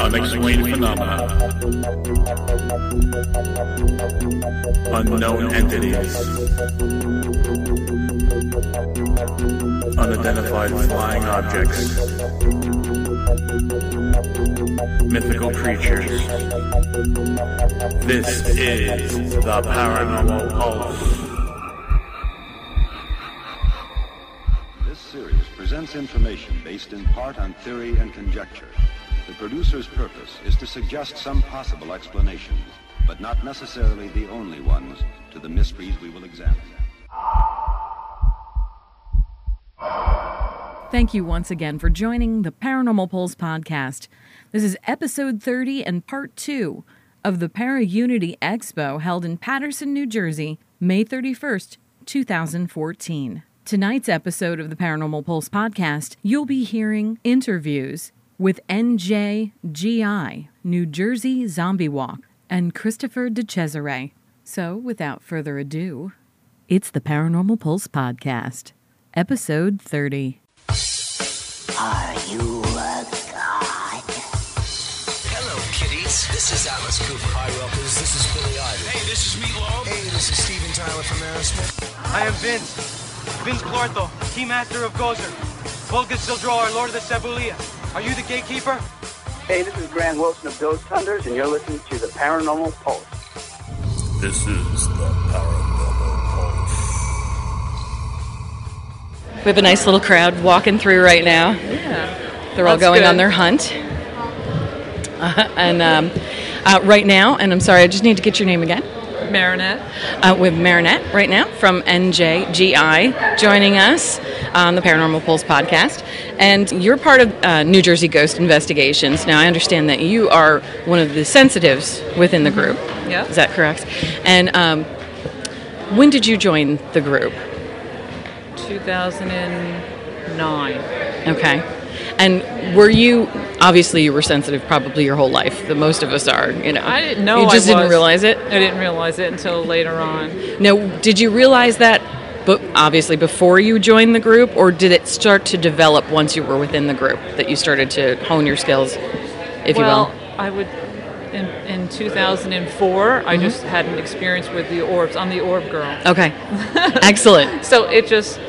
Unexplained phenomena. Unknown entities. Unidentified flying objects. Mythical creatures. This is the Paranormal Pulse. This series presents information based in part on theory and conjecture. The producer's purpose is to suggest some possible explanations, but not necessarily the only ones, to the mysteries we will examine. Thank you once again for joining the Paranormal Pulse podcast. This is episode 30 and part 2 of the Para Unity Expo held in Paterson, New Jersey, May 31st, 2014. Tonight's episode of the Paranormal Pulse podcast, you'll be hearing interviews with NJGI, New Jersey Zombie Walk, and Christopher DiCesare. So, without further ado, it's the Paranormal Pulse podcast, episode 30. Are you a god? Hello, kiddies. This is Alice Cooper. Hi, Rockers. This is Billy Idol. Hey, this is Meatloaf. Hey, this is Steven Tyler from Aerosmith. I am Vinz. Vinz Clortho, Key Master of Gozer. Volguus Zildrohar, Lord of the Sebouillia. Are you the gatekeeper? Hey, this is Grant Wilson of Ghost Hunters, and you're listening to the Paranormal Pulse. This is the Paranormal Pulse. We have a nice little crowd walking through right now. Yeah. They're all That's going good. on their hunt. Uh, and um, uh, right now, and I'm sorry, I just need to get your name again. Marinette. Uh, with Marinette right now from NJGI joining us on the Paranormal Pulse podcast. And you're part of uh, New Jersey Ghost Investigations. Now, I understand that you are one of the sensitives within the group. Yeah. Is that correct? And um, when did you join the group? 2009. Okay. And were you obviously you were sensitive probably your whole life. The most of us are, you know. I didn't know You just I didn't realize it. I didn't realize it until later on. Now, did you realize that but obviously before you joined the group or did it start to develop once you were within the group that you started to hone your skills if well, you will? Well, I would. In, in 2004, I Mm-hmm. just had an experience with the orbs. I'm the orb girl. Okay. Excellent. So it just,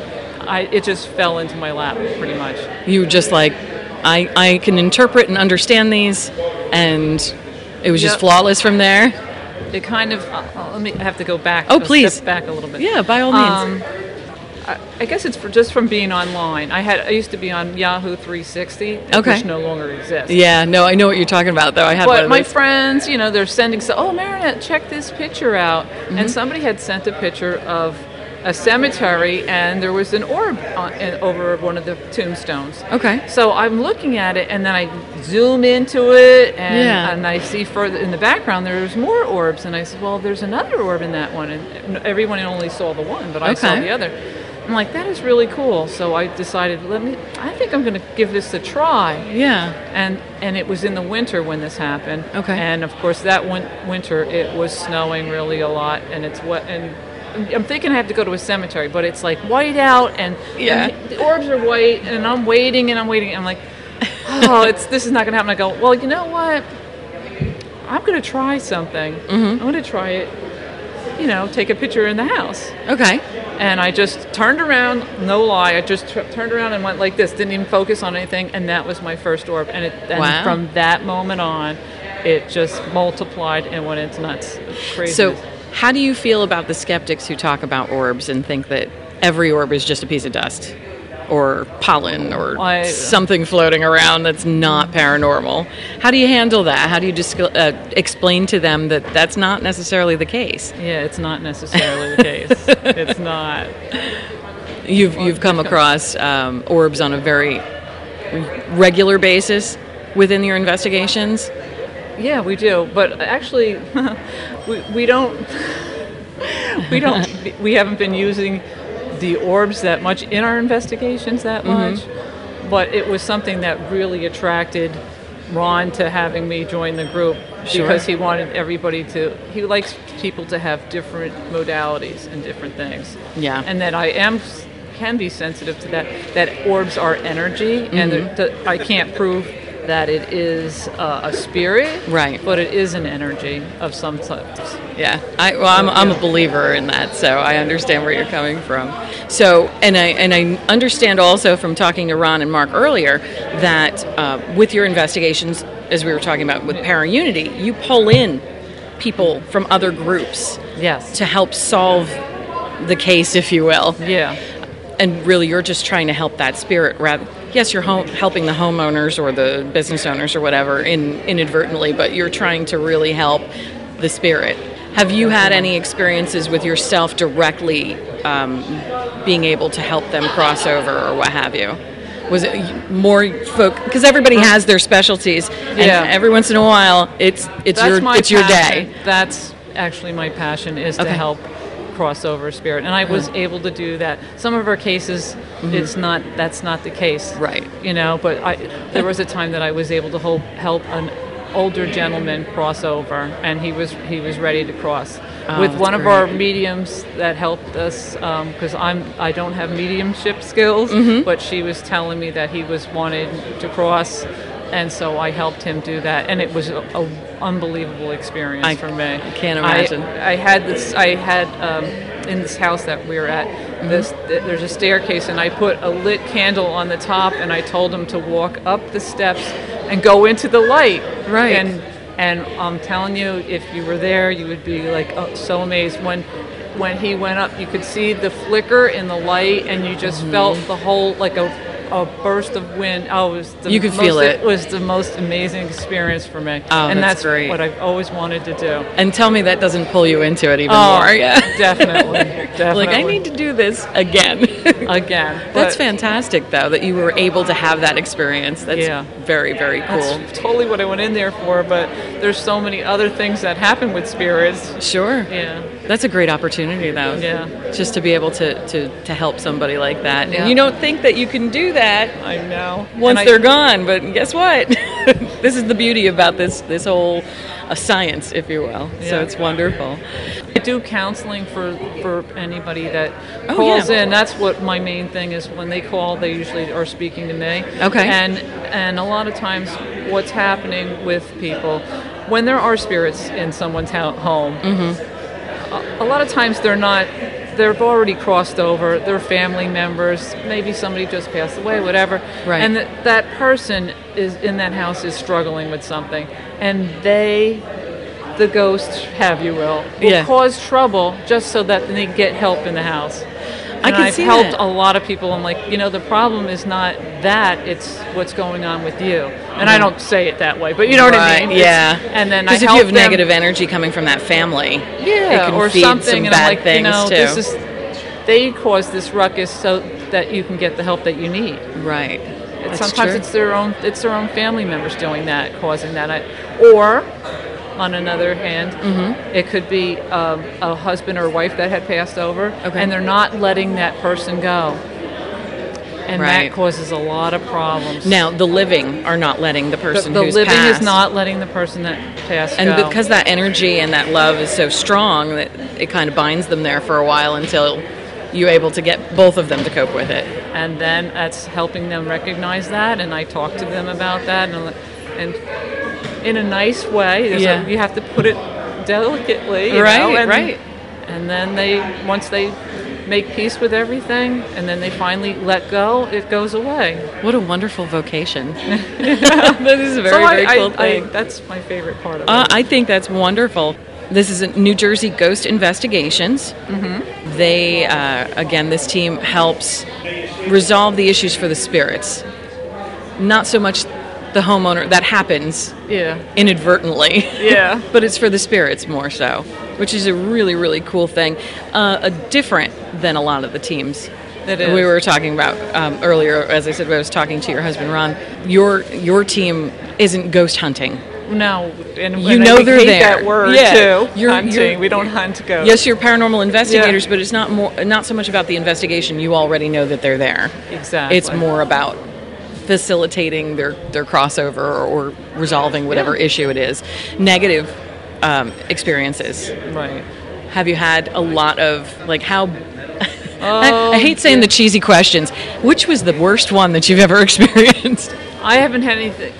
I it just fell into my lap pretty much. You just like I I can interpret and understand these and it was just flawless from there. It kind of. Uh, let me. I have to go back. Oh, please. Step back a little bit. Yeah, by all means. Um, I, I guess it's for, just from being online. I had. I used to be on Yahoo 360, Okay. which no longer exists. yeah, no, I know what you're talking about though. I had But my friends, you know, they're sending so. Oh, Marinette, check this picture out. Mm-hmm. And somebody had sent a picture of a cemetery, and there was an orb on, in, over one of the tombstones. Okay. So I'm looking at it, and then I zoom into it, and, Yeah. and I see further in the background there's more orbs, and I said, well, there's another orb in that one, and everyone only saw the one, but I saw the other. I'm like, that is really cool. So I decided, let me. I think I'm going to give this a try Yeah. and and it was in the winter when this happened. Okay. And of course, that win- winter it was snowing really a lot, and it's wet. And I'm thinking I have to go to a cemetery, but it's like white out, and, Yeah. and the orbs are white, and I'm waiting and I'm waiting. And I'm like, oh, it's this is not going to happen. I go, well, you know what? I'm going to try something. Mm-hmm. I'm going to try it. You know, take a picture in the house. Okay. And I just turned around, no lie, I just tr- turned around and went like this, didn't even focus on anything, and that was my first orb. And, it, and Wow. from that moment on, it just multiplied and went into nuts. Crazy. So, how do you feel about the skeptics who talk about orbs and think that every orb is just a piece of dust or pollen or I- something floating around that's not paranormal? How do you handle that? How do you just uh, explain to them that that's not necessarily the case? yeah, it's not necessarily the case. It's not. You've you've come across um, orbs on a very regular basis within your investigations. Yeah, we do. But actually, we, we don't. We don't. We haven't been using the orbs that much in our investigations that much. But it was something that really attracted Ron to having me join the group Sure. because he wanted everybody to. He likes people to have different modalities and different things. Yeah. And that I am. can be sensitive to that. That orbs are energy, and Mm-hmm. the, the, I can't prove that it is uh, a spirit, Right. But it is an energy of some sort. Yeah, I, well, I'm, I'm a believer in that, so I understand where you're coming from. So, and I and I understand also from talking to Ron and Mark earlier that uh, with your investigations, as we were talking about with Para Unity, you pull in people from other groups Yes. to help solve the case, if you will. Yeah. And really, you're just trying to help that spirit. Rather, yes, you're home, helping the homeowners or the business owners or whatever in, inadvertently, but you're trying to really help the spirit. Have you had any experiences with yourself directly um, being able to help them cross over or what have you? Was it more folk? Because everybody has their specialties, and Yeah. every once in a while, it's it's That's your it's your day. That's actually my passion is Okay. to help crossover spirit, and I was able to do that. Some of our cases, it's not. That's not the case, Mm-hmm. Right. You know, but I there was a time that I was able to help help an older gentleman cross over, and he was he was ready to cross. Oh, With one of our mediums that helped us, because I'm I don't have mediumship skills, Mm-hmm. but she was telling me that he was wanted to cross, and so I helped him do that, and it was a, a unbelievable experience I for me. I can't imagine. I, I had this. I had um, in this house that we were at. Mm-hmm. This th- there's a staircase, and I put a lit candle on the top, and I told him to walk up the steps and go into the light. Right. And and I'm telling you, if you were there, you would be like oh, so amazed when. When he went up, you could see the flicker in the light, and you just Mm-hmm. felt the whole like a, a burst of wind. Oh, it was the You could most, feel it. It was the most amazing experience for me, Oh, and that's that's great. what I've always wanted to do. And tell me that doesn't pull you into it even Oh, more. Yeah. definitely, definitely. like I need to do this again. Again. That's fantastic, though, that you were able to have that experience. That's Yeah. very, very cool. That's totally what I went in there for. But there's so many other things that happen with spirits. Sure. Yeah. That's a great opportunity, though. Yeah. Just to be able to, to, to help somebody like that. Yeah. And you don't think that you can do that I know. once I- they're gone, but guess what? this is the beauty about this, this whole uh, science, if you will. So it's wonderful. I do counseling for, for anybody that Oh, calls yeah. in. That's what my main thing is. When they call, they usually are speaking to me. Okay. And and a lot of times, what's happening with people when there are spirits in someone's home, Mm-hmm. a, a lot of times they're not. They've already crossed over. They're family members. Maybe somebody just passed away, whatever. Right. And th- that person is in that house is struggling with something, and they the ghosts, have you will, will Yeah. cause trouble just so that they get help in the house. I And can I've see helped that. a lot of people. I'm like, you know, the problem is not that; it's what's going on with you. And I don't say it that way, but you know what I Mm-hmm. Right, mean. Yeah. It's- and then I Because if you have them- negative energy coming from that family, yeah, it can or something, some and bad I'm like, you know, too. this is they cause this ruckus so that you can get the help that you need. right. That's sometimes true. it's their own it's their own family members doing that, causing that. I- Or on another hand, Mm-hmm. it could be um, a husband or wife that had passed over, Okay. and they're not letting that person go, and Right. that causes a lot of problems. Now the living are not letting the the, person the who's living passed. is not letting the person that passed and go. because that energy and that love is so strong that it kind of binds them there for a while until you're able to get both of them to cope with it. and then that's helping them recognize that and i talk to them about that and, and in a nice way There's a- you have to put it delicately you Right, know, and, right. and then they once they make peace with everything and then they finally let go it goes away What a wonderful vocation. that is a very, so I- very cool I- thing. that's my favorite part of Uh, it I think that's wonderful. This is New Jersey Ghost Investigations. Mm-hmm. They, uh, again, this team helps resolve the issues for the spirits. Not so much the homeowner, that happens yeah inadvertently. yeah but it's for the spirits more so, which is a really, really cool thing. Uh, a different than a lot of the teams. It We were talking about um, earlier, as I said, when I was talking to your husband Ron. Your your team isn't ghost hunting. no and, You know I they're hate there. that word Yeah. too You're- hunting you're- we don't hunt ghosts Yes, you're paranormal investigators, but it's not more not so much about the investigation. You already know that they're there. exactly It's more about facilitating their their crossover or, or resolving whatever Yeah. issue it is. Negative um, experiences. right Have you had a lot of like how I, I hate saying the cheesy questions. Which was the worst one that you've ever experienced? I haven't had anything.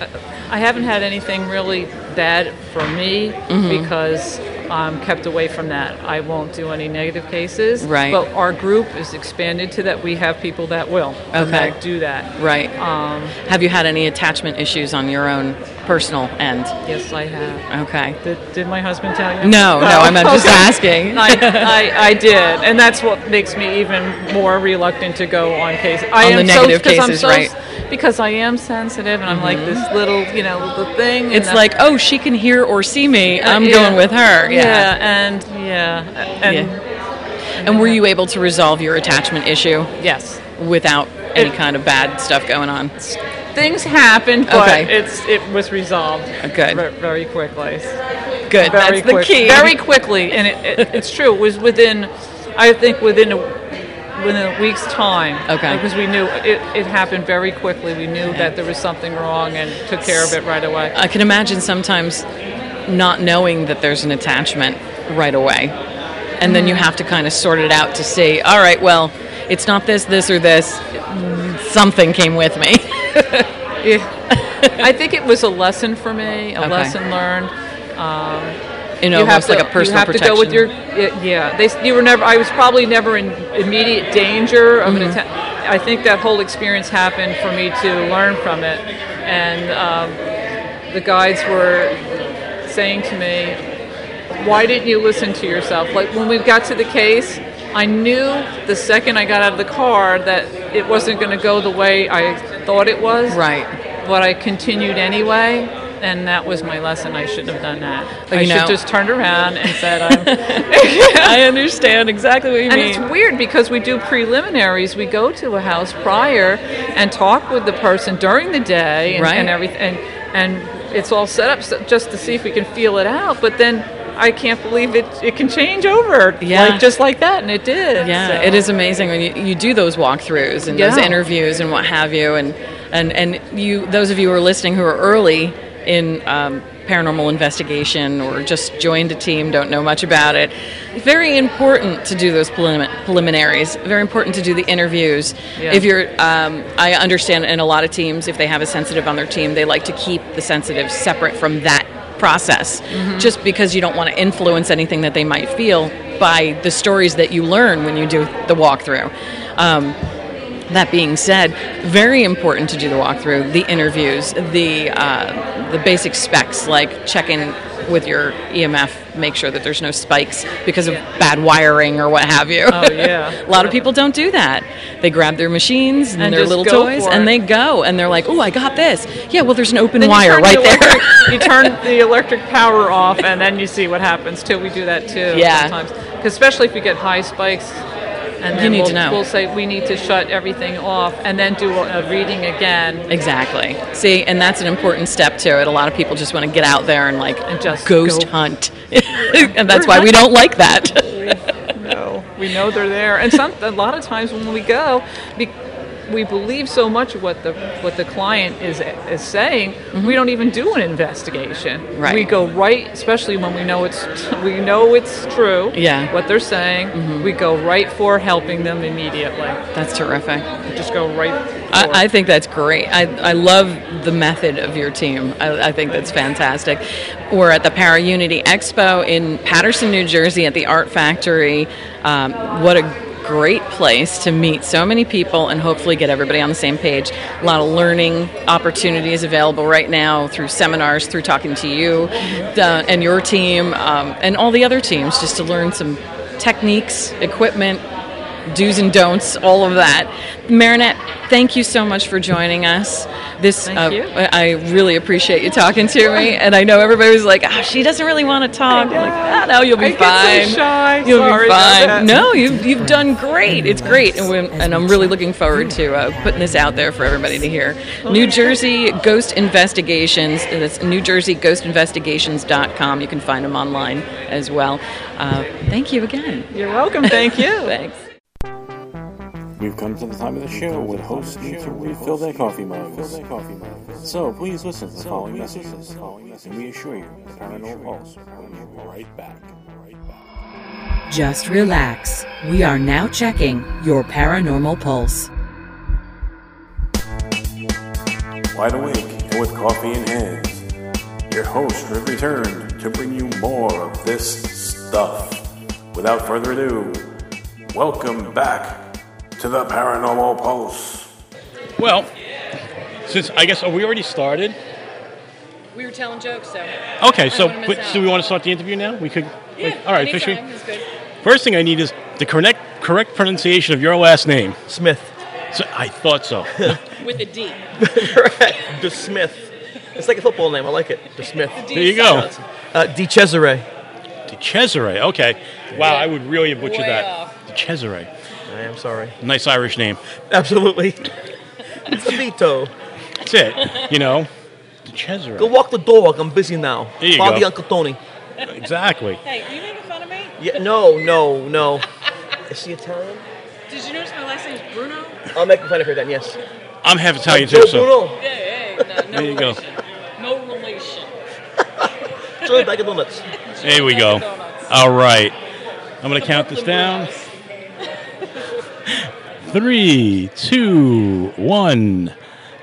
I haven't had anything really bad for me Mm-hmm. because I'm kept away from that. I won't do any negative cases. Right. But our group is expanded to that. We have people that will Okay. that do that. Right. Um, Have you had any attachment issues on your own personal end? yes, I have. Okay. Did, did my husband tell you? No, no, I'm just Okay. asking. I, I, I did, and that's what makes me even more reluctant to go on cases. I On am the negative so, cases, so- right. Mm-hmm. Because I am sensitive, and I'm like this little, you know, little thing. It's like, oh, she can hear or see me. I'm Uh, yeah. going with her. Yeah. and yeah, and And were you able to resolve your attachment issue yes, without any It- kind of bad stuff going on? things happened, but Okay. it's it was resolved Good. ve- very quickly. Good. Very That's the key. very quickly, and it, it, it's true. It was within, I think, within a within a week's time. Okay. Because we knew it, it happened very quickly. We knew that there was something wrong and took care of it right away. I can imagine sometimes not knowing that there's an attachment right away. And then you mm-hmm. have to kind of sort it out to see, all right, well, it's not this, this, or this. Something came with me. Yeah. I think it was a lesson for me, a Okay. lesson learned. Um, You know, you have to, like a personal you have protection. to go with your yeah. They you were never. I was probably never in immediate danger of Mm-hmm. an attack. I think that whole experience happened for me to learn from it, and um, the guides were saying to me, "Why didn't you listen to yourself?" Like when we got to the case, I knew the second I got out of the car that it wasn't going to go the way I thought it was. Right. But I continued anyway, and that was my lesson. I shouldn't have done that. But I you should know- just turned around and said. I understand exactly what you and mean. And it's weird because we do preliminaries. We go to a house prior and talk with the person during the day and, Right. and everything, and, and it's all set up so, just to see if we can feel it out. But then I can't believe it. It can change over, Yeah. like just like that, and it did. Yeah, so. it is amazing when you, you do those walkthroughs and those interviews and what have you, and and and you those of you who are listening who are early in um, paranormal investigation or just joined a team, don't know much about it. Very important to do those prelim- preliminaries. Very important to do the interviews. Yeah. If you're, um, I understand in a lot of teams, if they have a sensitive on their team, they like to keep the sensitive separate from that process, just because you don't want to influence anything that they might feel by the stories that you learn when you do the walkthrough. Um, that being said, very important to do the walkthrough, the interviews, the uh, the basic specs like checking with your EMF, make sure that there's no spikes because of bad wiring or what have you. Oh, yeah. a lot of people don't do that. They grab their machines and, And their little toys and they go and they're like, "Oh, I got this." Yeah, well, there's an open wire right the there. electric- you turn the electric power off, and then you see what happens too. We do that too. Yeah. Sometimes, especially if we get high spikes, and then need we'll, to know. we'll say we need to shut everything off, and then do a, reading again. Exactly. See, and that's an important step to it. A lot of people just want to get out there and like And just ghost go. hunt, and that's why we don't like that. No, we know they're there, and some a lot of times when we go, be, we believe so much what the what the client is is saying, we don't even do an investigation. Mm-hmm. Right. We go right, especially when we know it's we know it's true. Yeah. Mm-hmm. What they're saying, we go right for helping them immediately. That's terrific. We just go right. I, I think that's great. I, I love the method of your team. I, I think that's fantastic. We're at the Para Unity Expo in Paterson, New Jersey, at the Art Factory. Um, what a great place to meet so many people and hopefully get everybody on the same page. A lot of learning opportunities available right now through seminars, through talking to you and your team, um, and all the other teams, just to learn some techniques, equipment, do's and don'ts, all of that. Marinette, thank you so much for joining us. This Thank uh, you. I really appreciate you talking to me, and I know everybody was like, "Ah, she doesn't really want to talk." I'm like, ah, no, you'll be I fine. so shy. You'll Sorry be fine. No, you've you've done great. It's great, and, and I'm really looking forward to uh, putting this out there for everybody to hear. New Jersey Ghost Investigations. That's NewJerseyGhostInvestigations.com. You can find them online as well. Uh, thank you again. You're welcome. Thank you. Thanks. We've come to the time of the show when hosts need to refill their coffee mugs. So please listen to the following messages, and we assure you, the paranormal pulse will be right back. Right back. Just relax. We are now checking your paranormal pulse. Wide awake and with coffee in hand, your host has returned to bring you more of this stuff. Without further ado, welcome back to the Paranormal Pulse. Well, since I guess, are we already started? We were telling jokes, so. Okay, so but, so we want to start the interview now? We could. Yeah, all right, anytime officially. is good. First thing I need is the correct correct pronunciation of your last name. Smith. So, I thought so. With a D. De Smith. It's like a football name. I like it. De Smith. there you go. Uh, De Cesare. De Cesare. Okay. Wow, I would really have butchered Way that. off. De Cesare. I am sorry. Nice Irish name. Absolutely. It's a Vito. That's it. You know, De Cesare. Go walk the dog. I'm busy now. There you Bobby go. Uncle Tony. Exactly. Hey, are you making fun of me? Yeah, no, no, no. Is he Italian? Did you notice my last name's Bruno? I'll make fun of her then, yes. I'm half Italian Joe too, so Bruno. Hey, hey, no, no there you go. relation. No relation. Joey Bag of Donuts. There we go. All right. I'm going to count this down. Three, two, one.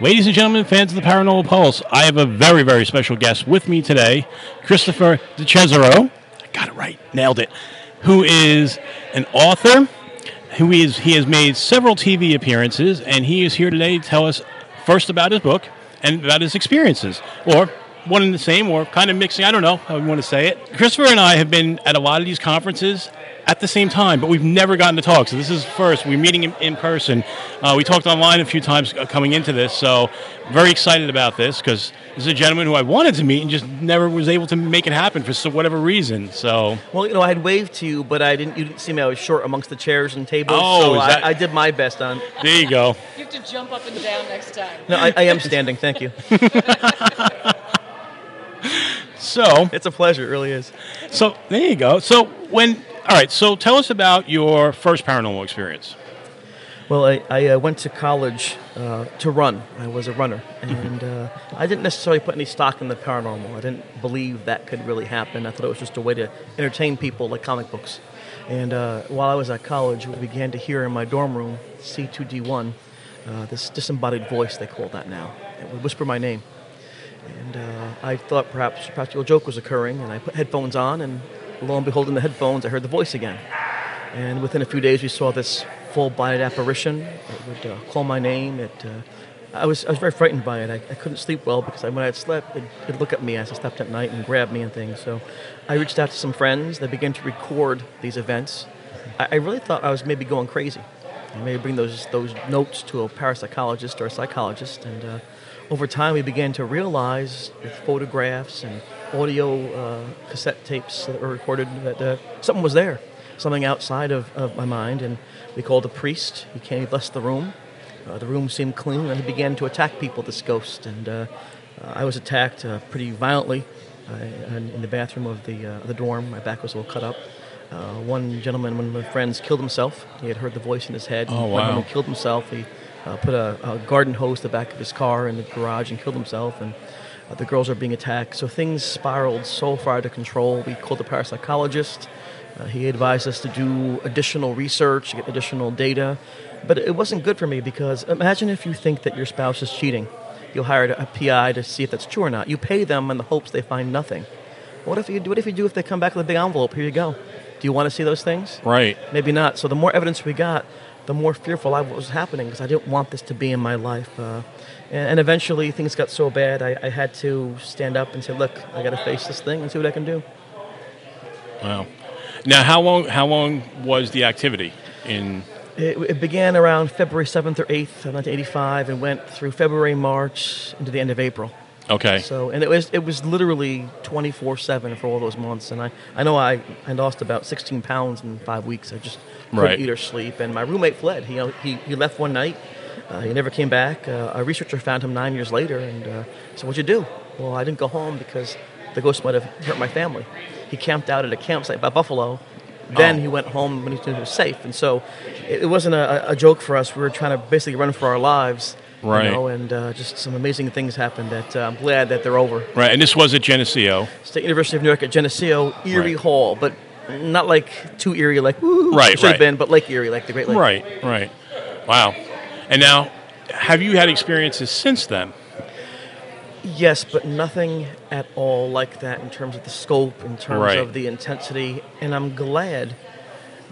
Ladies and gentlemen, fans of the Paranormal Pulse, I have a very, very special guest with me today, Christopher DiCesare. I got it right, nailed it. Who is an author? Who is he has made several TV appearances, and he is here today to tell us first about his book and about his experiences, or one and the same, or kind of mixing. I don't know how you want to say it. Christopher and I have been at a lot of these conferences at the same time, but we've never gotten to talk. So this is first. We're meeting in, in person. Uh, we talked online a few times uh, coming into this, so very excited about this because this is a gentleman who I wanted to meet and just never was able to make it happen for so whatever reason. So Well, you know, I had waved to you, but I didn't. You didn't see me. I was short amongst the chairs and tables. Oh, so is I, I did my best on. there you go. You have to jump up and down next time. No, I, I am standing. Thank you. So It's a pleasure. It really is. so there you go. So when all right, so tell us about your first paranormal experience. Well, I, I uh, went to college uh, to run. I was a runner, and uh, I didn't necessarily put any stock in the paranormal. I didn't believe that could really happen. I thought it was just a way to entertain people, like comic books. And uh, while I was at college, we began to hear in my dorm room, C2D1, uh, this disembodied voice they call that now. It would whisper my name. And uh, I thought perhaps a practical joke was occurring, and I put headphones on, and lo and behold, in the headphones, I heard the voice again. And within a few days, we saw this full-bodied apparition. It would uh, call my name. It, uh, I was I was very frightened by it. I, I couldn't sleep well because when I had slept, it'd, it'd look at me as I slept at night and grab me and things. So I reached out to some friends. They began to record these events. I, I really thought I was maybe going crazy. I maybe bring those those notes to a parapsychologist or a psychologist. And uh, over time, we began to realize with photographs and audio uh, cassette tapes that were recorded that uh, something was there, something outside of, of my mind. And we called a priest. He came, he blessed the room. Uh, the room seemed clean, and he began to attack people, this ghost. And uh, I was attacked uh, pretty violently uh, in the bathroom of the, uh, the dorm. My back was a little cut up. Uh, one gentleman, one of my friends, killed himself. He had heard the voice in his head. Oh, wow. and killed himself. He uh, put a, a garden hose to the back of his car in the garage and killed himself. And uh, the girls are being attacked. So things spiraled so far out of control. We called the parapsychologist. Uh, he advised us to do additional research, get additional data. But it wasn't good for me because imagine if you think that your spouse is cheating. You'll hire a PI to see if that's true or not. You pay them in the hopes they find nothing. What if you what if you do if they come back with a big envelope? Here you go. Do you want to see those things? Right. Maybe not. So the more evidence we got, the more fearful I was happening because I didn't want this to be in my life. Uh, and, and eventually things got so bad I, I had to stand up and say, look, I got to face this thing and see what I can do. Wow. Now, how long how long was the activity in? It, it began around February 7th or 8th of 1985 and went through February, March, into the end of April. Okay. So, and it was it was literally 24/7 for all those months, and I, I know I, I lost about 16 pounds in five weeks. I just couldn't Right. eat or sleep, and my roommate fled. He he, he left one night. Uh, he never came back. Uh, a researcher found him nine years later, and uh, said, "What'd you do?" Well, I didn't go home because the ghost might have hurt my family. He camped out at a campsite by Buffalo. Then Oh. he went home when he knew he was safe, and so it, it wasn't a, a joke for us. We were trying to basically run for our lives. You Right. know, and uh, just some amazing things happened that uh, I'm glad that they're over. Right, and this was at Geneseo. State University of New York at Geneseo, Erie Right. Hall. But not like too eerie, like woo, Right, should have right. been, but Lake Erie, like the Great Lake. Right, right. Wow. And now, have you had experiences since then? Yes, but nothing at all like that in terms of the scope, in terms Right. of the intensity, and I'm glad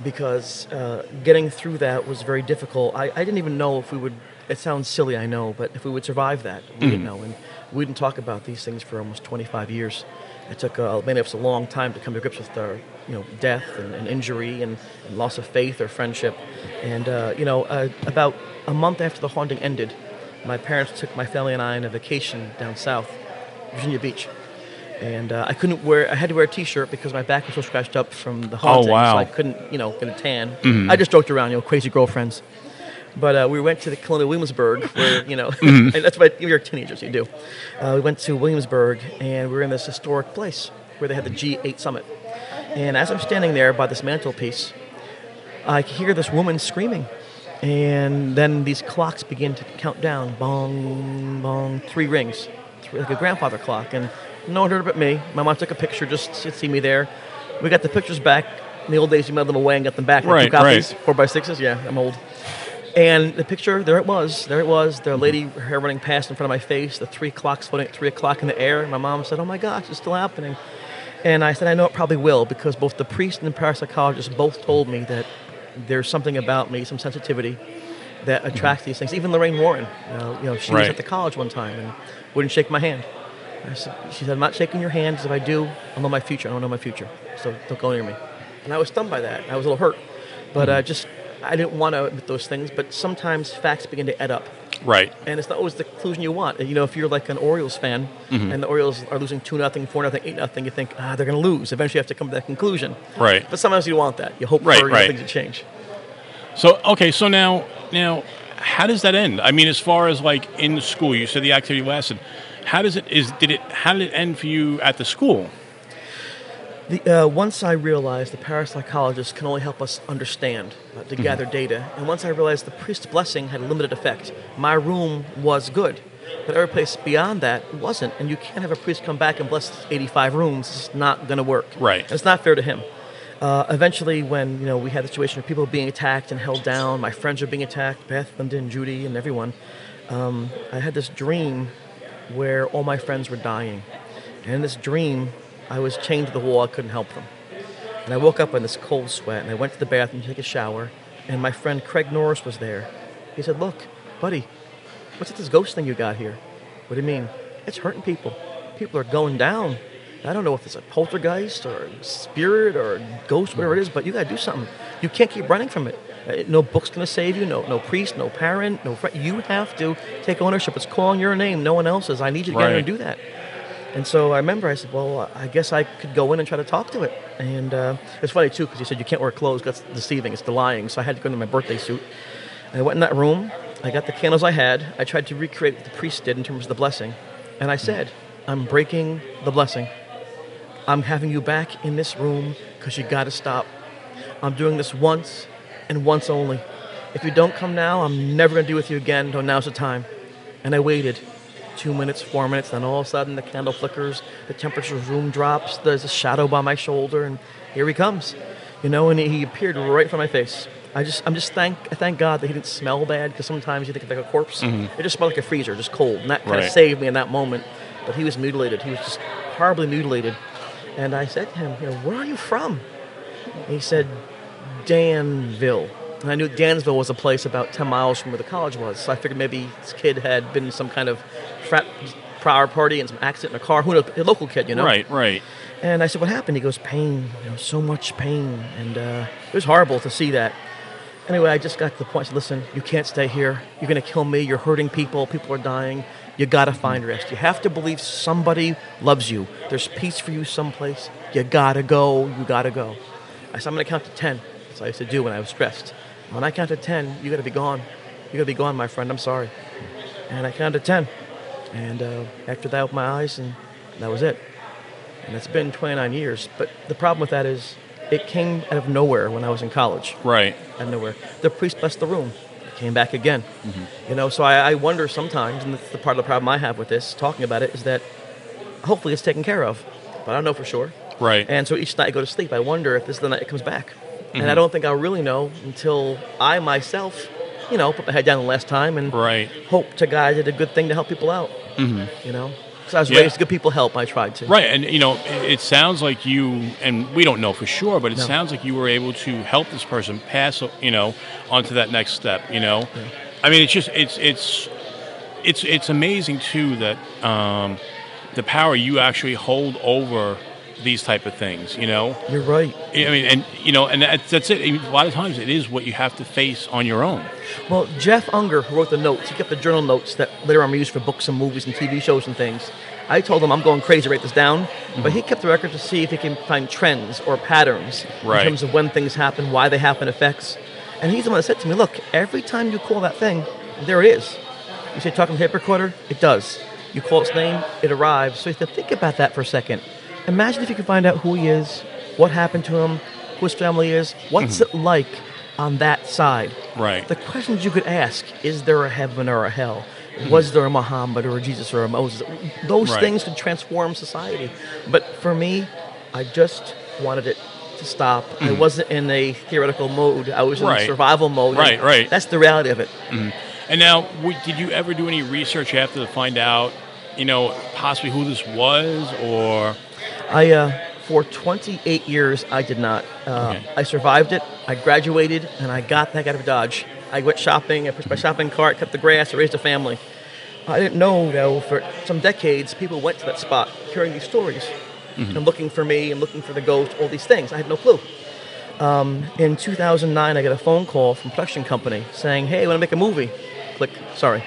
because uh, getting through that was very difficult. I, I didn't even know if we would. It sounds silly, I know, but if we would survive that, we didn't Mhm. know, and we didn't talk about these things for almost 25 years. It took uh, many of us a long time to come to grips with our, you know, death and, and injury and, and loss of faith or friendship. And uh, you know, uh, about a month after the haunting ended, my parents took my family and I on a vacation down south, Virginia Beach. And uh, I couldn't wear. I had to wear a T-shirt because my back was so scratched up from the haunting. Oh, wow. So I couldn't, you know, get a tan. Mhm. I just joked around, you know, crazy girlfriends. But uh, we went to the Colonial Williamsburg, where you know, Mhm. and that's what you're teenagers you do. Uh, we went to Williamsburg, and we were in this historic place where they had the G8 summit. And as I'm standing there by this mantelpiece, I hear this woman screaming, and then these clocks begin to count down, bong, bong, three rings, like a grandfather clock, and no one heard it but me. My mom took a picture just to see me there. We got the pictures back. In the old days, you mailed them away and got them back. like Right, two copies, right. four by sixes. Yeah, I'm old. And the picture, there it was. There it was. The lady, her hair running past in front of my face. The three clocks floating at three o'clock in the air. My mom said, "Oh my gosh, it's still happening." And I said, "I know it probably will because both the priest and the parapsychologist both told me that there's something about me, some sensitivity, that attracts these things." Even Lorraine Warren, uh, you know, she was at the college one time and wouldn't shake my hand. I said, she said, "I'm not shaking your hand because if I do, I'll know my future. I don't know my future, so don't go near me." And I was stunned by that. I was a little hurt, but uh, just I didn't want to admit those things. But sometimes facts begin to add up. Right. And it's not always the conclusion you want. You know, if you're like an Orioles fan Mhm. and the Orioles are losing 2 nothing, 4 nothing, 8 nothing, you think, ah, they're going to lose. Eventually you have to come to that conclusion. Right. But sometimes you don't want that. You hope Right, for right. things to change. So okay, so now now how does that end? I mean, as far as like in school, you said the activity lasted. How does it is did it how did it end for you at the school? The, uh, once I realized the parapsychologist can only help us understand, uh, to Mhm. gather data, and once I realized the priest's blessing had a limited effect, my room was good. But every place beyond that wasn't, and you can't have a priest come back and bless 85 rooms. It's not going to work. Right. And it's not fair to him. Uh, eventually, when you know we had the situation of people being attacked and held down, my friends were being attacked, Beth, Lyndon, Judy, and everyone. Um, I had this dream where all my friends were dying, and in this dream, I was chained to the wall. I couldn't help them, and I woke up in this cold sweat, and I went to the bathroom to take a shower, and my friend Craig Norris was there. He said, "Look, buddy, what's this ghost thing you got here? What do you mean? It's hurting people. People are going down. I don't know if it's a poltergeist or a spirit or a ghost, whatever it is, but you got to do something. You can't keep running from it. Uh, No book's going to save you. No, no priest, no parent, no friend. You have to take ownership. It's calling your name, no one else's. I need you to get in and do that. And so I remember I said, well, I guess I could go in and try to talk to it. And uh, it's funny too because he said you can't wear clothes. That's deceiving. It's the lying. So I had to go into my birthday suit. I went in that room. I got the candles I had. I tried to recreate what the priest did in terms of the blessing. And I said, I'm breaking the blessing. I'm having you back in this room because you got to stop. I'm doing this once and once only. If you don't come now, I'm never going to do with you again. No, now's the time. And I waited two minutes, four minutes, then all of a sudden the candle flickers, the temperature of the room drops, there's a shadow by my shoulder, and here he comes. You know, and he appeared right in front of my face. I just, I'm just thank, I thank God that he didn't smell bad because sometimes you think of like a corpse. Mhm. It just smelled like a freezer, just cold, and that kind Right. of saved me in that moment. But he was mutilated. He was just horribly mutilated. And I said to him, you know, where are you from? And he said, Danville. And I knew Dansville was a place about 10 miles from where the college was. So I figured maybe this kid had been in some kind of frat prior party and some accident in a car. Who knows? A local kid, you know? Right, right. And I said, what happened? He goes, pain, you know, so much pain. And uh, it was horrible to see that. Anyway, I just got to the point. I said, listen, you can't stay here. You're going to kill me. You're hurting people. People are dying. You got to find rest. You have to believe somebody loves you. There's peace for you someplace. You got to go. You got to go. I said, I'm going to count to 10. That's what I used to do when I was stressed. When I count to 10, you got to be gone. You got to be gone, my friend. I'm sorry. And I counted 10. And uh, after that, I opened my eyes, and that was it. And it's been 29 years. But the problem with that is it came out of nowhere when I was in college. Right. Out of nowhere. The priest blessed the room. It came back again. Mm-hmm. You know, so I, I wonder sometimes, and that's the part of the problem I have with this, talking about it, is that hopefully it's taken care of. But I don't know for sure. Right. And so each night I go to sleep, I wonder if this is the night it comes back. And Mhm. I don't think I'll really know until I myself, you know, put my head down the last time and Right. hope to God I did a good thing to help people out. Mhm. You know, because I was Yeah. raised to give people help. I tried to. Right, and you know, it, it sounds like you, and we don't know for sure, but it No. sounds like you were able to help this person pass, you know, onto that next step. You know, I mean, it's just it's it's it's it's amazing too that um, the power you actually hold over these type of things. You know, You're right. I mean, and you know, and that's, that's it. A lot of times, it is what you have to face on your own. Well, Jeff Unger, who wrote the notes, he kept the journal notes that later on were used for books and movies and TV shows and things. I told him I'm going crazy to write this down, but mm-hmm. he kept the record to see if he can find trends or patterns Right. in terms of when things happen, why they happen, effects. And he's the one that said to me, "Look, every time you call that thing, there it is. You say talking tape recorder, it does. You call its name, it arrives. So he said, think about that for a second. Imagine if you could find out who he is, what happened to him, who his family is, what's it like on that side. Right. The questions you could ask: Is there a heaven or a hell? Was there a Muhammad or a Jesus or a Moses? Those Right. things could transform society. But for me, I just wanted it to stop. I Mhm. wasn't in a theoretical mode. I was in Right. survival mode. Right, right. That's the reality of it. Mhm. And now, did you ever do any research after to find out, you know, possibly who this was, or I uh, for 28 years I did not. Uh, I survived it. I graduated and I got the heck out of Dodge. I went shopping. I pushed my shopping cart, cut the grass, I raised a family. I didn't know though. For some decades, people went to that spot hearing these stories Mhm. and looking for me and looking for the ghost. All these things. I had no clue. Um, in 2009, I got a phone call from a production company saying, "Hey, I want to make a movie." Click. Sorry.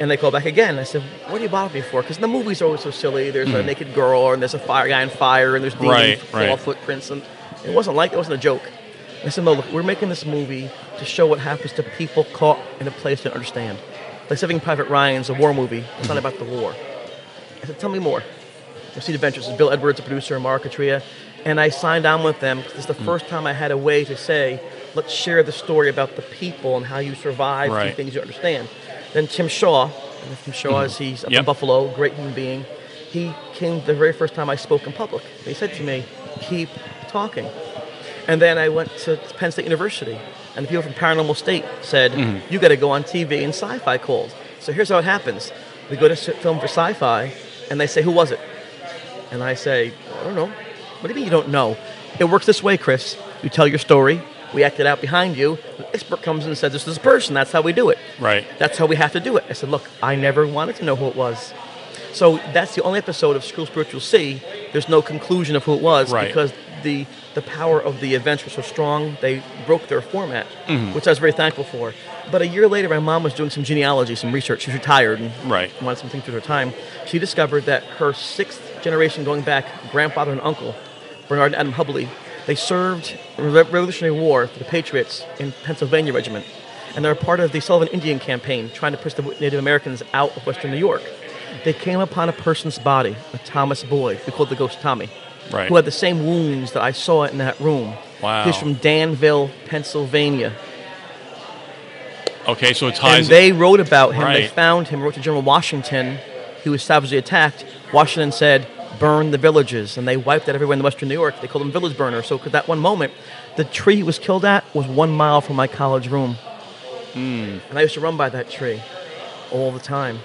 And they call back again. I said, "What do you bother me for?" Because the movies are always so silly. There's a Mhm. naked girl, and there's a fire guy on fire, and there's demon Right, claw right. footprints, and it wasn't like it wasn't a joke. I said, "No, look, we're making this movie to show what happens to people caught in a place they don't understand. Like Saving Private Ryan's a war movie. It's not about the war." I said, "Tell me more." Seed Adventures. This is Bill Edwards, a producer, and Mara Katria. And I signed on with them because it's the Hmm. first time I had a way to say, let's share the story about the people and how you survive through things you understand. Then Tim Shaw, and Tim Shaw is he's up in Buffalo, great human being. He came the very first time I spoke in public. He said to me, keep talking. And then I went to Penn State University, and the people from Paranormal State said, Mhm. you got to go on TV, and SyFy called. So here's how it happens: we go to film for SyFy, and they say, who was it? And I say, I don't know. What do you mean you don't know? It works this way, Chris. You tell your story, we act it out behind you. The expert comes in and says, This is a person. That's how we do it. right? That's how we have to do it. I said, Look, I never wanted to know who it was. So that's the only episode of School Spiritual C. There's no conclusion of who it was Right. because the the power of the events were so strong. They broke their format, Mhm. which I was very thankful for. But a year later, my mom was doing some genealogy, some research. She was retired and Right. wanted some things through her time. She discovered that her sixth generation going back, grandfather and uncle, Bernard and Adam Hubley, they served in the Revolutionary War for the Patriots in Pennsylvania Regiment. And they're part of the Sullivan Indian Campaign, trying to push the Native Americans out of Western New York. They came upon a person's body, a Thomas Boyd, we called the ghost Tommy, Right. who had the same wounds that I saw in that room. Wow. He's from Danville, Pennsylvania. Okay, so it ties. And they wrote about him. They found him, wrote to General Washington. He was savagely attacked. Washington said, burn the villages. And they wiped out everywhere in Western New York. They called them village burner. So at that one moment, the tree he was killed at was one mile from my college room. Mm. And I used to run by that tree all the time.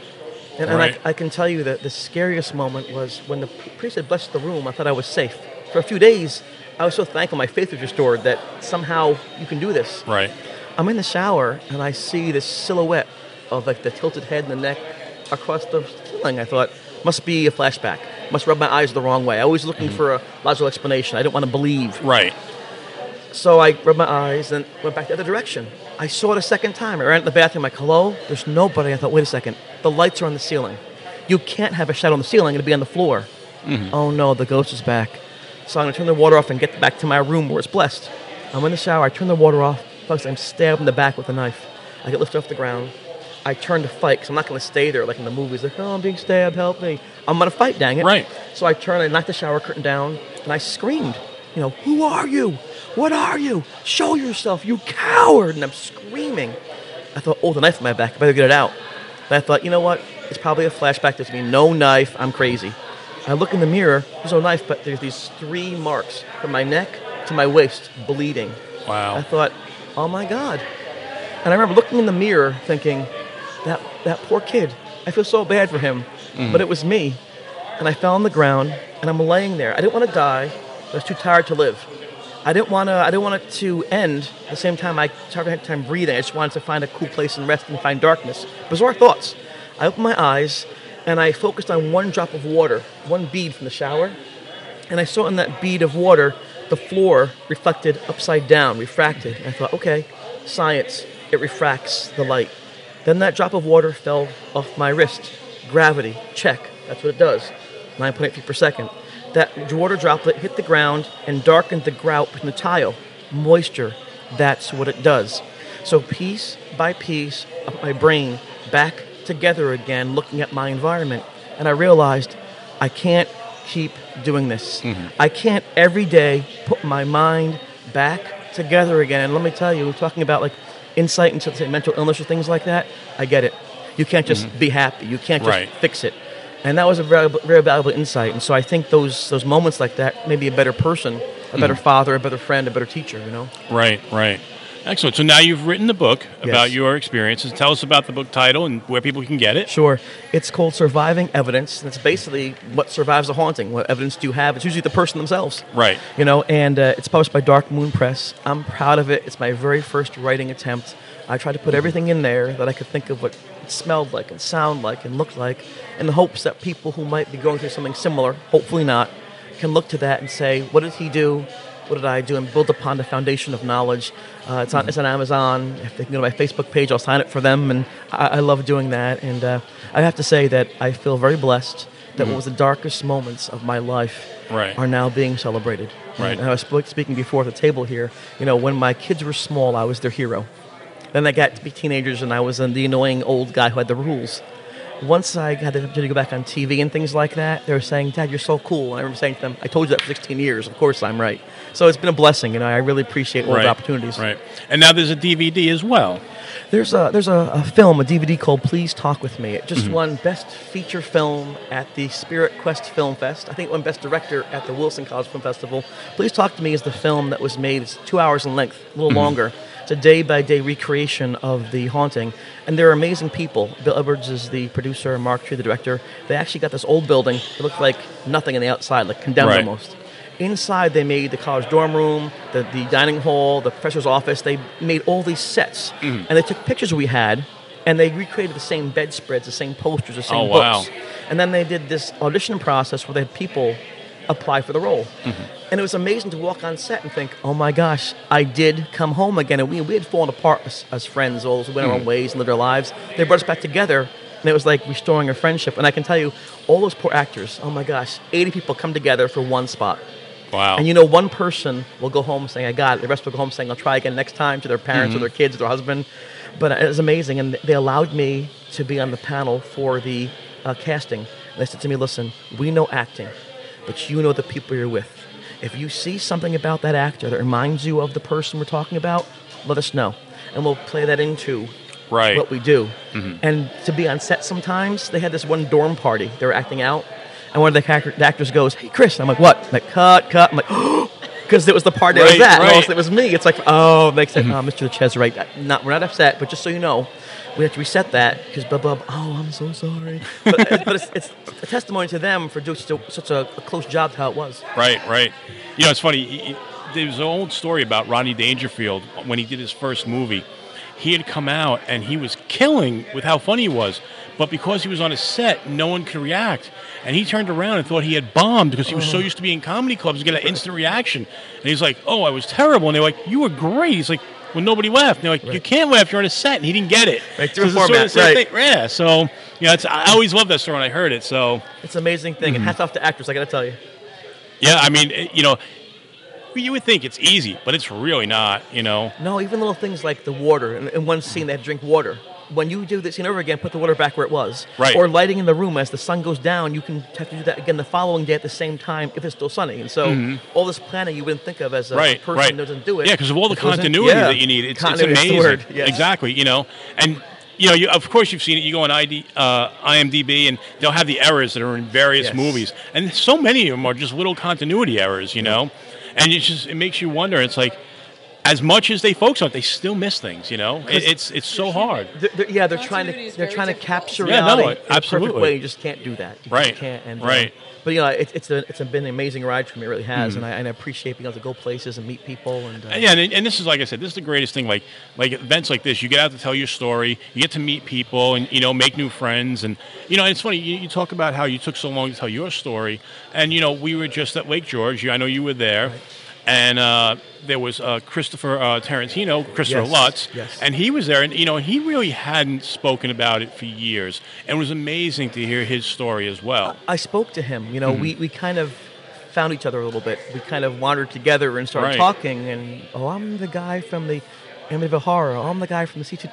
And, and Right. I, I can tell you that the scariest moment was when the priest had blessed the room, I thought I was safe. For a few days, I was so thankful my faith was restored that somehow you can do this. Right. I'm in the shower and I see this silhouette of like the tilted head and the neck across the ceiling. I thought, must be a flashback. Must rub my eyes the wrong way. I was looking for a logical explanation. I didn't want to believe. Right. So I rubbed my eyes and went back the other direction. I saw it a second time. I ran to the bathroom. I'm like, hello? There's nobody. I thought, wait a second. The lights are on the ceiling. You can't have a shadow on the ceiling. It'll be on the floor. Mhm. Oh no, the ghost is back. So I'm gonna turn the water off and get back to my room where it's blessed. I'm in the shower. I turn the water off. Folks, I'm stabbed in the back with a knife. I get lifted off the ground. I turn to fight because I'm not gonna stay there like in the movies. Like, oh, I'm being stabbed. Help me. I'm gonna fight. Dang it. Right. So I turned. I knocked the shower curtain down and I screamed. You know, who are you? What are you? Show yourself, you coward! And I'm screaming. I thought, oh, the knife in my back. I better get it out. But I thought, you know what? It's probably a flashback to me. No knife. I'm crazy. I look in the mirror. There's no knife, but there's these three marks from my neck to my waist, bleeding. Wow. I thought, oh my God. And I remember looking in the mirror thinking, that, that poor kid, I feel so bad for him. Mhm. But it was me. And I fell on the ground and I'm laying there. I didn't want to die, I was too tired to live. I didn't want to. I didn't want it to end. At the same time, I started time breathing. I just wanted to find a cool place and rest and find darkness. Bizarre thoughts. I opened my eyes and I focused on one drop of water, one bead from the shower, and I saw in that bead of water the floor reflected upside down, refracted. And I thought, okay, science, it refracts the light. Then that drop of water fell off my wrist. Gravity, check. That's what it does. 9.8 feet per second. That water droplet hit the ground and darkened the grout in the tile. Moisture, that's what it does. So piece by piece my brain back together again, looking at my environment. And I realized I can't keep doing this. Mm-hmm. I can't every day put my mind back together again. And let me tell you, we're talking about like insight into say, mental illness or things like that. I get it. You can't just Mhm. be happy. You can't just Right. fix it. And that was a very, very valuable insight. And so I think those those moments like that made me a better person, a better Mhm. father, a better friend, a better teacher. You know. Right, right. Excellent. So now you've written the book about Yes. your experiences. Tell us about the book title and where people can get it. Sure. It's called Surviving Evidence. And it's basically what survives a haunting. What evidence do you have? It's usually the person themselves. Right. You know, and uh, it's published by Dark Moon Press. I'm proud of it. It's my very first writing attempt. I tried to put everything in there that I could think of what it smelled like and sound like and looked like in the hopes that people who might be going through something similar, hopefully not, can look to that and say, what did he do? What did I do? And build upon the foundation of knowledge. Uh, it's, on, it's on Amazon. If they can go to my Facebook page, I'll sign it for them. And I, I love doing that. And uh, I have to say that I feel very blessed that Mhm. what was the darkest moments of my life Right. are now being celebrated. Right. And I was speaking before at the table here. You know, when my kids were small, I was their hero. Then they got to be teenagers, and I was the annoying old guy who had the rules. Once I had the opportunity to go back on TV and things like that, they were saying, "Dad, you're so cool." And I remember saying to them, "I told you that for 16 years. Of course, I'm right." So it's been a blessing, you know. I really appreciate all Right. the opportunities. Right. And now there's a DVD as well. There's a there's a, a film, a DVD called Please Talk with Me. It just Mhm. won Best Feature Film at the Spirit Quest Film Fest. I think it won Best Director at the Wilson College Film Festival. Please Talk to Me is the film that was made. It's two hours in length, a little Mhm. longer. It's a day by day recreation of the haunting, and they're amazing people. Bill Edwards is the producer, Mark Tree the director. They actually got this old building. It looked like nothing on the outside, like condemned Right. almost. Inside, they made the college dorm room, the, the dining hall, the professor's office. They made all these sets. Mhm. And they took pictures we had, and they recreated the same bedspreads, the same posters, the same Oh, wow. books. And then they did this audition process where they had people apply for the role. Mm-hmm. And it was amazing to walk on set and think, oh my gosh, I did come home again. And we, we had fallen apart as, as friends, all went our own Mhm. ways and lived our lives. They brought us back together, and it was like restoring a friendship. And I can tell you, all those poor actors, oh my gosh, 80 people come together for one spot. Wow. And you know, one person will go home saying, I got it. The rest will go home saying, I'll try again next time to their parents Mhm. or their kids or their husband. But it was amazing. And they allowed me to be on the panel for the uh, casting. And they said to me, listen, we know acting, but you know the people you're with. If you see something about that actor that reminds you of the person we're talking about, let us know. And we'll play that into Right. what we do. Mhm. And to be on set sometimes, they had this one dorm party. They were acting out, and one of the, the actors goes, "Hey, Chris," I'm like, "What?" Like, cut, cut. I'm like, because it was the party I Right, was at. and right. also it was me. It's like, oh, makes sense. Oh, Mr. Ches, right? Not, we're not upset, but just so you know, we have to reset that because blah blah. blah. Oh, I'm so sorry. But, uh, but it's, it's a testimony to them for doing such a, such a, a close job to how it was. Right, right. You know, it's funny. y- There's an old story about Rodney Dangerfield when he did his first movie. He had come out and he was killing with how funny he was, but because he was on a set, no one could react. And he turned around and thought he had bombed because he was so Oh. used to being in comedy clubs and get an instant reaction. And he's like, "Oh, I was terrible." And they're like, "You were great." He's like, "Well, nobody left. And they're like, "You can't laugh. You're on a set." And he didn't get it. Right, So different it's the sort of format, right. thing. Yeah. So you know, it's, I always loved that story when I heard it. So It's an amazing thing, and Mhm. hats off to actors. I got to tell you. yeah, I mean, it- you know, you would think it's easy, but it's really not. You know. No, even little things like the water. In, in one scene, they had to drink water. When you do this scene over again, put the water back where it was. Right. Or lighting in the room as the sun goes down, you can have to do that again the following day at the same time if it's still sunny. And so Mhm. all this planning you wouldn't think of as a right, person right. doesn't do it. Yeah, because of all the It goes in- continuity yeah. that you need, it's, it's Continuity is the amazing. word, yes. Exactly, you know, and you know, you, of course you've seen it. You go on ID, uh, IMDb, and they'll have the errors that are in various Yes. movies, and so many of them are just little continuity errors, you know. And it just it makes you wonder. It's like, as much as they focus on it, they still miss things. You know, it, it's it's so hard. They're, they're- yeah, they're trying to they're trying to capture Yeah, no, reality in a perfect absolutely. way. You just can't do that. You Right, Just can't. And, right. but you know, it, it's a, it's been an amazing ride for me. It really has, Mhm. and, I, and I appreciate being able to go places and meet people. And uh, And yeah, and, and this is like I said, this is the greatest thing. Like like events like this, you get out to tell your story, you get to meet people, and you know make new friends. And you know, it's funny you, you talk about how you took so long to tell your story. And you know, we were just at Lake George. You, I know you were there. And uh, there was uh, Christopher uh, Tarantino, Christopher Yes, Lutz, yes. and he was there. And you know, he really hadn't spoken about it for years, and it was amazing to hear his story as well. I spoke to him. You know, Mhm. we, we kind of found each other a little bit. We kind of wandered together and started Right. talking. And oh, I'm the guy from the Amityville Horror. Oh, I'm the guy from the C2.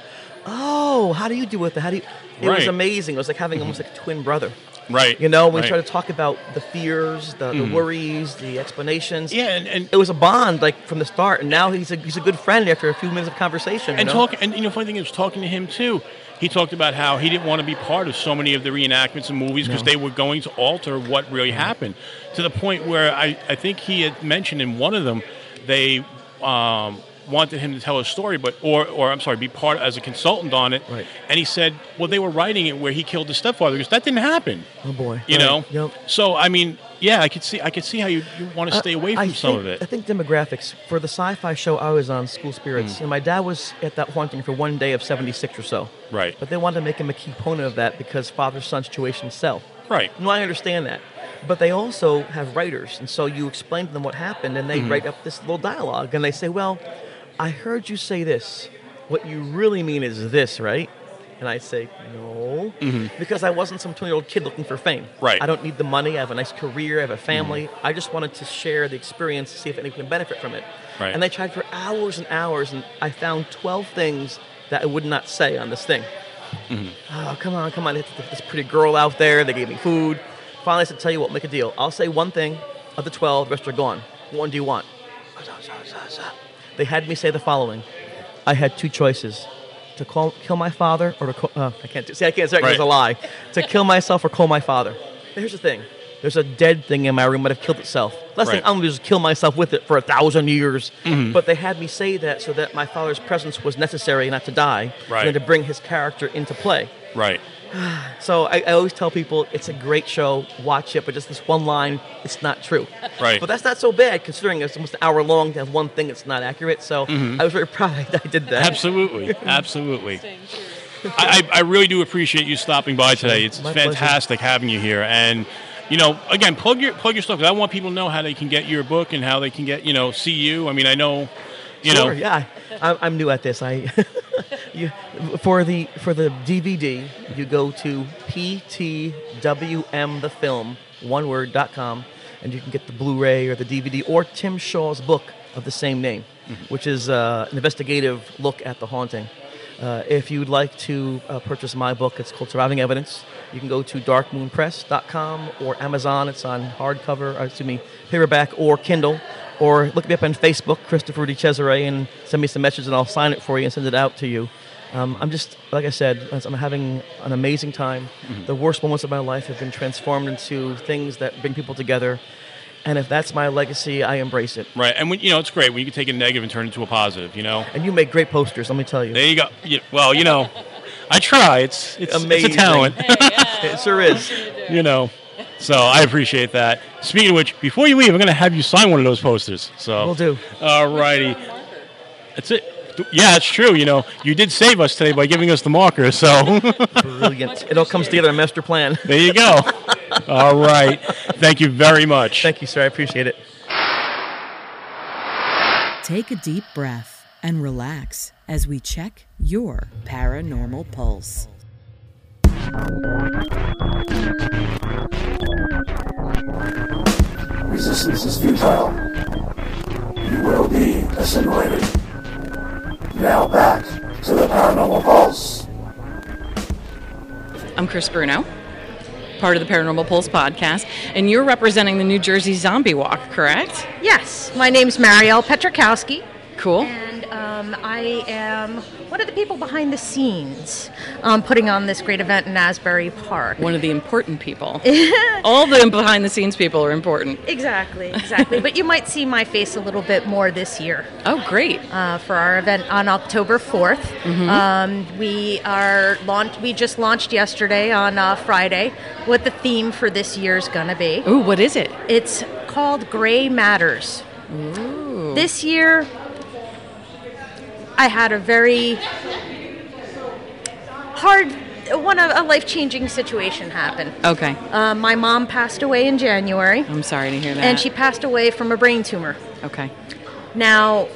Oh, how do you do with it? How do you? It was amazing. It was like having almost like a twin brother. Right. You know, we right. started to talk about the fears, the, the Mhm. worries, the explanations. Yeah, and, and it was a bond like from the start. And now he's a he's a good friend after a few minutes of conversation. you and know? talk and you know funny thing is talking to him too he talked about how he didn't want to be part of so many of the reenactments and movies because No. they were going to alter what really happened to the point where I, I think he had mentioned in one of them they um, wanted him to tell a story but or, or i'm sorry be part as a consultant on it Right. and he said well they were writing it where he killed his stepfather because that didn't happen Oh boy. you Right. know Yep. so i mean yeah i could see i could see how you, you want to stay away I from some think- of it I think demographics for the SyFy show I was on, School Spirits. Mm. And my dad was at that haunting for one day of '76 or so. Right. But they wanted to make him a key component of that because father-son situation sell. right No, I understand that. But they also have writers, and so you explain to them what happened, and they Mhm. write up this little dialogue, and they say, "Well, I heard you say this. What you really mean is this, right?" And I say, "No," Mhm. because I wasn't some twenty-year-old kid looking for fame. Right. I don't need the money. I have a nice career. I have a family. I just wanted to share the experience, to see if anyone can benefit from it. Right. And they tried for hours and hours, and I found twelve things that I would not say on this thing. Mm-hmm. Oh, come on, come on. This pretty girl out there. They gave me food. Finally, I said, tell you what, make a deal. I'll say one thing of the 12, the rest are gone. What one do you want? They had me say the following I had two choices to call, kill my father or to call, uh, I can't do, see, I can't say 'cause it's a lie. To kill myself or call my father. Here's the thing there's a dead thing in my room that have killed itself. Less than Right. I'm going to just kill myself with it for a thousand years. Mhm. But they had me say that so that my father's presence was necessary not to die, Right. and to bring his character into play. Right So I, I always tell people it's a great show, watch it, but just this one line, it's not true. Right. But that's not so bad considering it's almost an hour long to have one thing that's not accurate. So Mhm. I was very proud I did that. Absolutely, absolutely. I, I I really do appreciate you stopping by today. It's My pleasure. fantastic having you here, and you know, again, plug your plug your stuff. 'cause I want people to know how they can get your book and how they can get you know see you. I mean, I know, you sure, know, yeah, I'm, I'm new at this. I you, for the for the DVD, you go to ptwmthefilm one word dot com, and you can get the Blu-ray or the DVD or Tim Shaw's book of the same name, which is uh, an investigative look at the haunting. Uh, if you'd like to uh, purchase my book, it's called Surviving Evidence. You can go to darkmoonpress.com or Amazon. It's on hardcover, uh, excuse me, paperback or Kindle. Or look me up on Facebook, Christopher DiCesare, and send me some messages, and I'll sign it for you and send it out to you. Um, I'm just, like I said, I'm having an amazing time. Mhm. The worst moments of my life have been transformed into things that bring people together. And if that's my legacy, I embrace it. right. And when, you know, it's great when you can take a negative and turn it into a positive. You know, And you make great posters, let me tell you. there you go. You- well, you know, I try. It's it's, Amazing. it's a talent. it sure is. you know. So I appreciate that. Speaking of which, before you leave, I'm going to have you sign one of those posters. So we'll do. All righty. That's it. Yeah, it's true. You know, you did save us today by giving us the marker. So Brilliant. It all comes together, a master plan. there you go. All right. Thank you very much. Thank you, sir. I appreciate it. Take a deep breath and relax as we check your paranormal pulse. Resistance is futile. You will be assimilated. Now back to the Paranormal Pulse. I'm Kris Bruno, part of the Paranormal Pulse podcast, and you're representing the New Jersey Zombie Walk, correct? Yes, my name's Marielle Petrakowski. Cool. And um, I am one are the people behind the scenes um, putting on this great event in Asbury Park. One of the important people. All the behind the scenes people are important. Exactly, exactly. but you might see my face a little bit more this year. Oh, great! Uh, for our event on October 4th, Mhm. um, we are launch. We just launched yesterday on uh, Friday what the theme for this year is gonna be. Ooh, what is it? It's called Gray Matters. Ooh. This year, I had a very hard, one a life changing situation happen. Okay. Uh, my mom passed away in January. I'm sorry to hear that. And she passed away from a brain tumor. Okay. Now,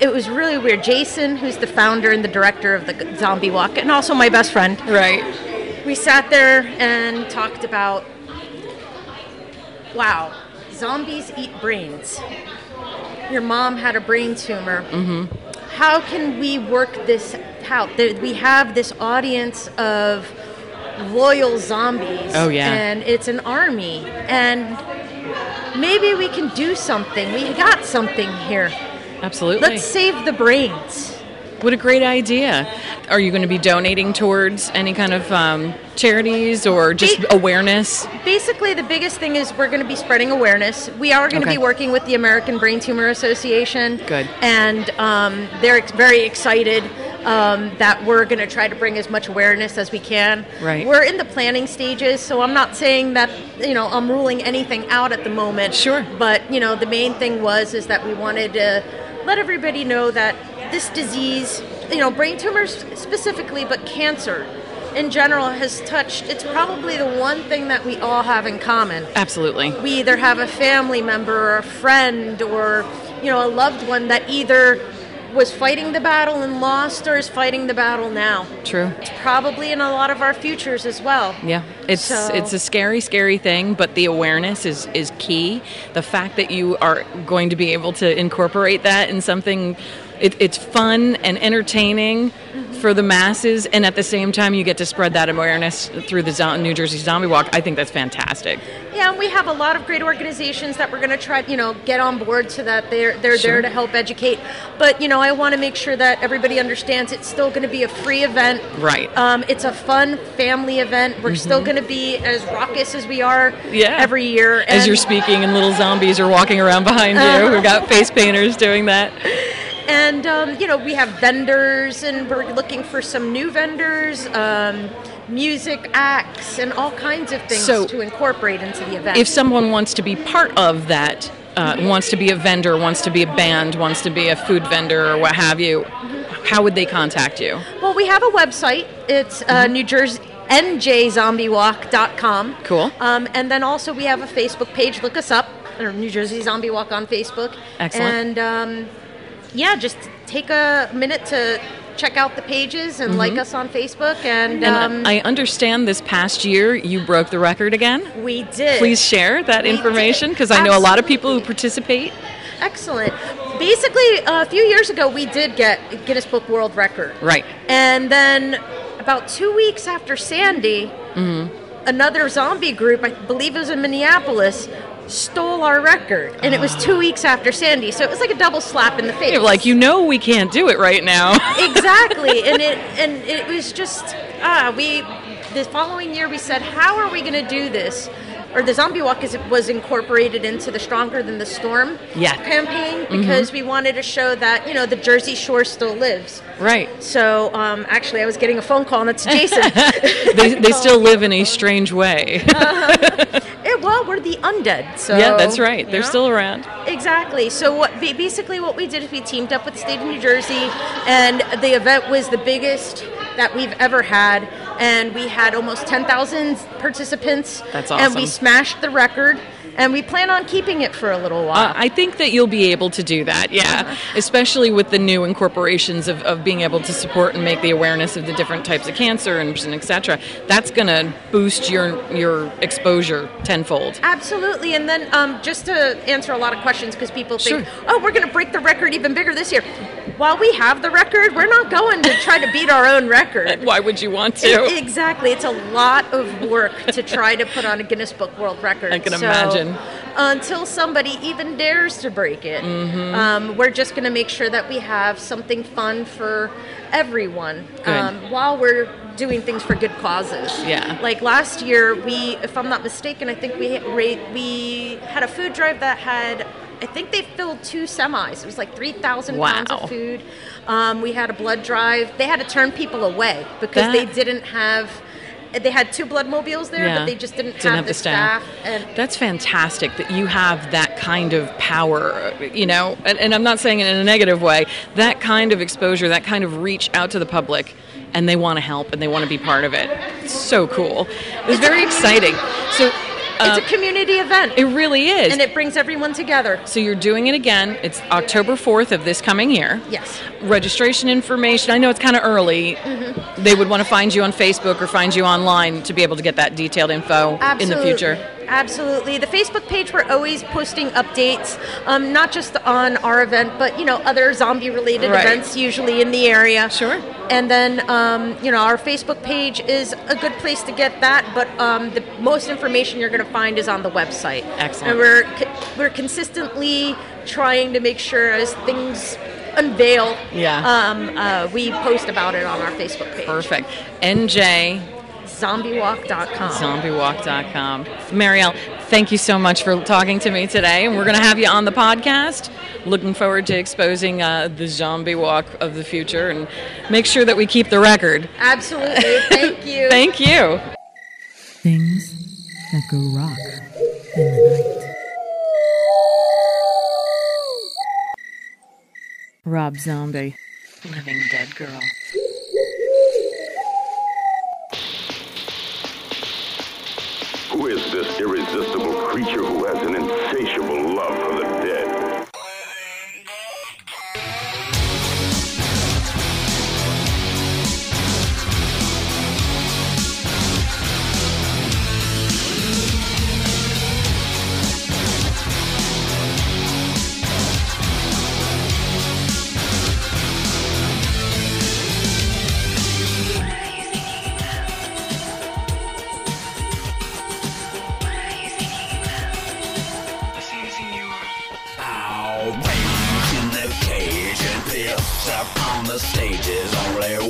it was really weird. Jason, who's the founder and the director of the Zombie Walk, and also my best friend. Right. We sat there and talked about wow, zombies eat brains. Your mom had a brain tumor. Mm-hmm. How can we work this out? There- We have this audience of loyal zombies. Oh, yeah. And it's an army. And maybe we can do something. We got something here. Absolutely. Let's save the brains. What a great idea. Are you going to be donating towards any kind of um, charities or just awareness? Basically, the biggest thing is we're going to be spreading awareness. We are going to be working with the American Brain Tumor Association. Good. And um, they're ex- very excited um, that we're going to try to bring as much awareness as we can. Right. We're in the planning stages, so I'm not saying that you know I'm ruling anything out at the moment. Sure. But you know, the main thing was is that we wanted to let everybody know that this disease, you know, brain tumors specifically, but cancer in general has touched. It's probably the one thing that we all have in common. Absolutely. We either have a family member or a friend or you know a loved one that either was fighting the battle and lost or is fighting the battle now. True. It's probably in a lot of our futures as well. Yeah, it's So- it's a scary, scary thing, but the awareness is is key. The fact that you are going to be able to incorporate that in something, it, it's fun and entertaining for the masses, and at the same time, you get to spread that awareness through the Zo- New Jersey Zombie Walk. I think that's fantastic. Yeah, and we have a lot of great organizations that we're going to try, you know, get on board so that they're they're Sure. there to help educate. But you know, I want to make sure that everybody understands it's still going to be a free event. Right. Um, it's a fun family event. We're still Mhm. going to be as raucous as we are Yeah. every year. As you're speaking, and little zombies are walking around behind you. We've got face painters doing that. And um, you know, we have vendors, and we're looking for some new vendors, um, music acts, and all kinds of things So- to incorporate into the event. If someone wants to be part of that, uh, wants to be a vendor, wants to be a band, wants to be a food vendor, or what have you, how would they contact you? Well, we have a website. It's uh, Mm-hmm. New Jersey njzombiewalk.com. Cool. Um, and then also we have a Facebook page. Look us up, or New Jersey Zombie Walk on Facebook. Excellent. And um, yeah, just take a minute to check out the pages and like Mhm. us on Facebook. And, And um, I understand this past year you broke the record again. we did. Please share that We information because I know a lot of people who participate. Excellent. Basically, a few years ago, we did get Guinness Book World Record. Right. And then about two weeks after Sandy, hmm another zombie group, I believe it was in Minneapolis, stole our record. And it was two weeks after Sandy. So it was like a double slap in the face. You're like, you know, we can't do it right now. exactly. And it and it was just ah, we the following year we said, how are we going to do this? Or the zombie walk is was incorporated into the Stronger Than the Storm Yeah. campaign because we wanted to show that you know the Jersey Shore still lives. right. So um, actually, I was getting a phone call, and it's Jason. They, they still live in a strange way. We're the undead. So yeah, that's right. They're know? still around. Exactly. So what basically what we did is we teamed up with the state of New Jersey, and the event was the biggest that we've ever had, and we had almost 10,000 participants. That's awesome. And we smashed the record, and we plan on keeping it for a little while. Uh, I think that you'll be able to do that, yeah. Especially with the new incorporations of, of being able to support and make the awareness of the different types of cancer and et cetera. That's going to boost your your exposure tenfold. Absolutely, and then um, just to answer a lot of questions because people think, Sure. "Oh, we're going to break the record even bigger this year." while we have the record, we're not going to try to beat our own record. Why would you want to? E- exactly. It's a lot of work to try to put on a Guinness Book World Record. I can So, imagine. Until somebody even dares to break it, Mhm. um, we're just going to make sure that we have something fun for everyone um, while we're doing things for good causes. Yeah. Like last year, we, if I'm not mistaken, I think we we had a food drive that had. I think they filled two semis. It was like 3,000 pounds Wow. of food. Um, we had a blood drive. They had to turn people away because they didn't have. They had two blood mobiles there, Yeah. but they just didn't, Didn't have, the staff. And That's fantastic that you have that kind of power, you know, and, and I'm not saying it in a negative way, that kind of exposure, that kind of reach out to the public, and they want to help and they want to be part of it. It's so cool. It was very exciting. So, it's a community event. It really is. And it brings everyone together. So you're doing it again. It's October 4th of this coming year. Yes. Registration information. I know it's kind of early. Mhm. They would want to find you on Facebook or find you online to be able to get that detailed info in the Absolutely. future. Absolutely. The Facebook page, we're always posting updates, um, not just on our event, but you know other zombie-related Right. events, usually in the area. Sure. And then um, you know our Facebook page is a good place to get that, but um, the most information you're going to find is on the website. Excellent. And we're co- we're consistently trying to make sure as things unveil, Yeah. um, uh, we post about it on our Facebook page. Perfect. NJ Zombiewalk.com. zombiewalk.com. Marielle, thank you so much for talking to me today. And we're going to have you on the podcast. Looking forward to exposing uh, the zombie walk of the future and make sure that we keep the record. Absolutely. Thank you. Thank you. Things that go rock in the night. Rob Zombie, Living Dead Girl. Who is this irresistible creature who has an insatiable love for the dead? On the stages. Only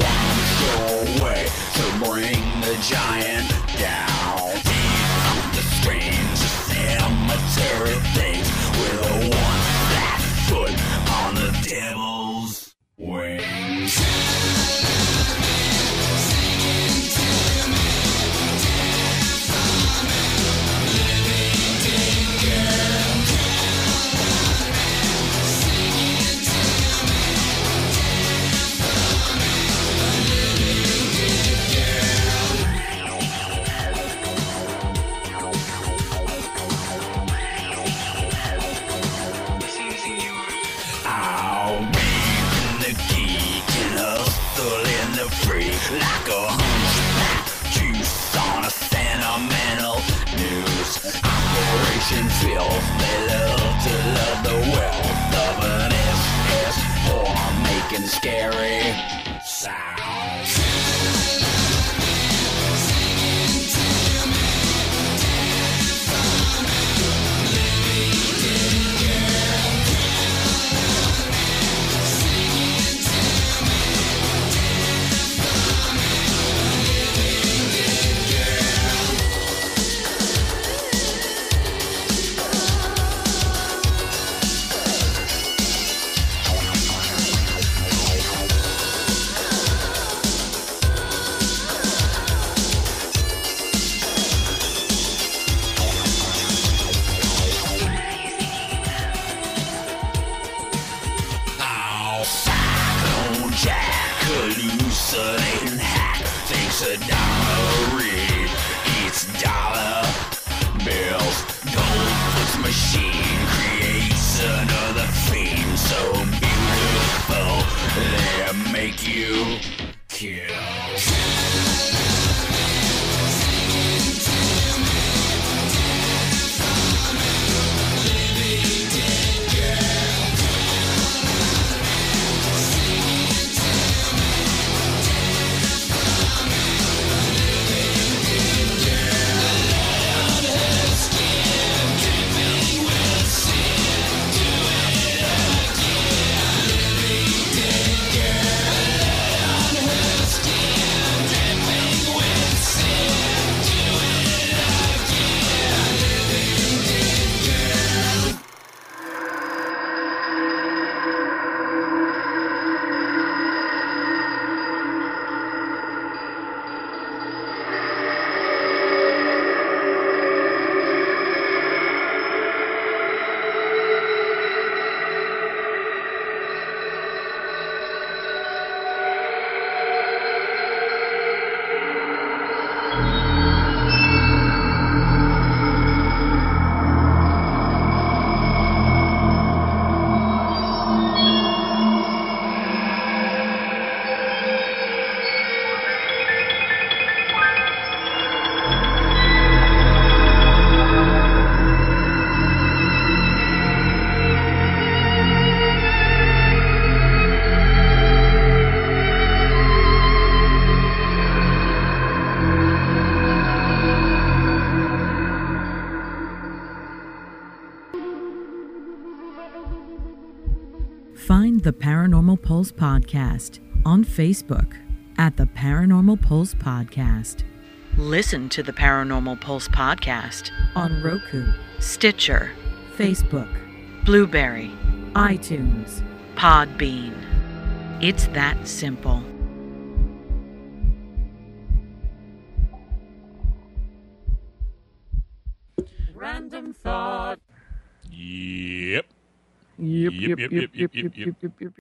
form making scary Pulse Podcast on Facebook at the Paranormal Pulse Podcast. Listen to the Paranormal Pulse Podcast on Roku, Stitcher, Facebook, Blubrry, iTunes, Podbean. It's that simple. Random thought. Yep. Yep, Yep, yep, yep, yep, yep, yep.